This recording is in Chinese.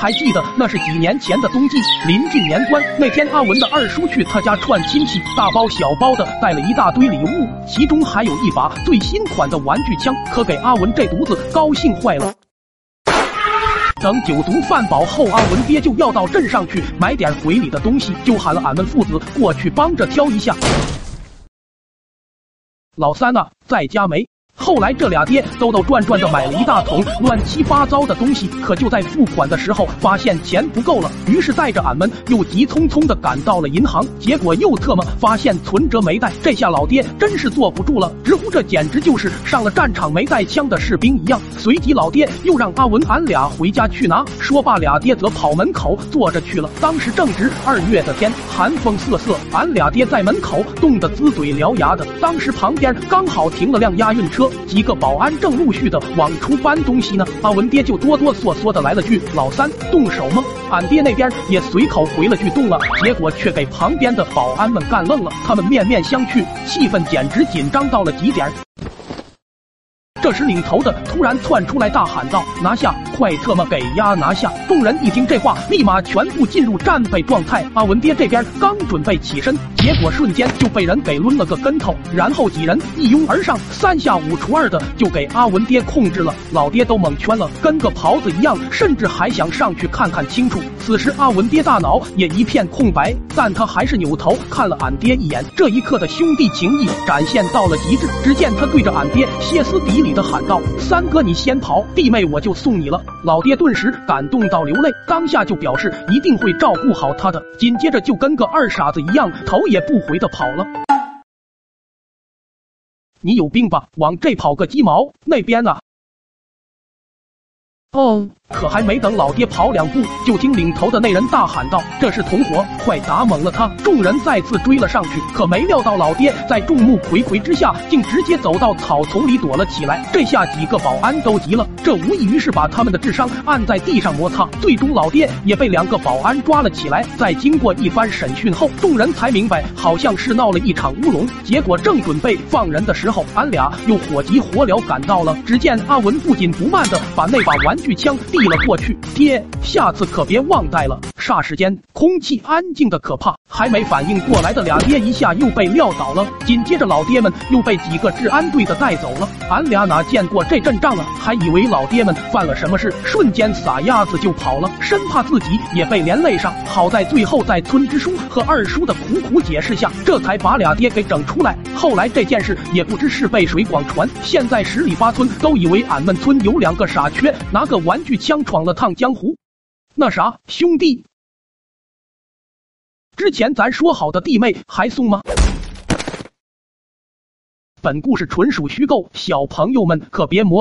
还记得那是几年前的冬季，临近年关那天，阿文的二叔去他家串亲戚，大包小包的带了一大堆礼物，其中还有一把最新款的玩具枪，可给阿文这犊子高兴坏了。等酒足饭饱后，阿文爹就要到镇上去买点回礼的东西，就喊了俺们父子过去帮着挑一下。老三呐，在家没？后来这俩爹兜兜转转的买了一大桶乱七八糟的东西，可就在付款的时候发现钱不够了，于是带着俺们又急匆匆的赶到了银行，结果又特么发现存折没带，这下老爹真是坐不住了，直呼这简直就是上了战场没带枪的士兵一样。随即老爹又让阿文俺俩回家去拿，说罢俩爹则跑门口坐着去了。当时正值二月的天，寒风瑟瑟，俺俩爹在门口冻得龇嘴獠牙的。当时旁边刚好停了辆押运车。几个保安正陆续的往出搬东西呢，阿文爹就哆哆嗦嗦的来了句：“老三，动手吗？”俺爹那边也随口回了句：“动了。”结果却给旁边的保安们干愣了，他们面面相觑，气氛简直紧张到了极点。这时，领头的突然窜出来，大喊道：“拿下！快特么给丫拿下！”众人一听这话，立马全部进入战备状态。阿文爹这边刚准备起身，结果瞬间就被人给抡了个跟头，然后几人一拥而上，三下五除二的就给阿文爹控制了。老爹都蒙圈了，跟个狍子一样，甚至还想上去看看清楚。此时，阿文爹大脑也一片空白，但他还是扭头看了俺爹一眼。这一刻的兄弟情谊展现到了极致。只见他对着俺爹歇斯底里。的喊道：“三哥，你先跑，弟妹我就送你了。”老爹顿时感动到流泪，当下就表示一定会照顾好他的，紧接着就跟个二傻子一样，头也不回的跑了。你有病吧？往这跑个鸡毛？那边呢？哦。可还没等老爹跑两步，就听领头的那人大喊道：“这是同伙，快打懵了他！”众人再次追了上去，可没料到老爹在众目睽睽之下，竟直接走到草丛里躲了起来。这下几个保安都急了，这无异于是把他们的智商按在地上摩擦。最终老爹也被两个保安抓了起来。在经过一番审讯后，众人才明白，好像是闹了一场乌龙。结果正准备放人的时候，俺俩又火急火燎赶到了。只见阿文不紧不慢的把那把玩具枪递。递了过去，爹，下次可别忘带了。霎时间，空气安静的可怕，还没反应过来的俩爹一下又被撂倒了。紧接着，老爹们又被几个治安队的带走了。俺俩哪见过这阵仗啊，还以为老爹们犯了什么事，瞬间撒丫子就跑了，生怕自己也被连累上。好在最后在村支书和二叔的苦苦解释下，这才把俩爹给整出来。后来这件事也不知是被谁广传，现在十里八村都以为俺们村有两个傻缺拿个玩具枪。闯了趟江湖，那啥，兄弟，之前咱说好的弟妹还送吗？本故事纯属虚构，小朋友们可别模仿。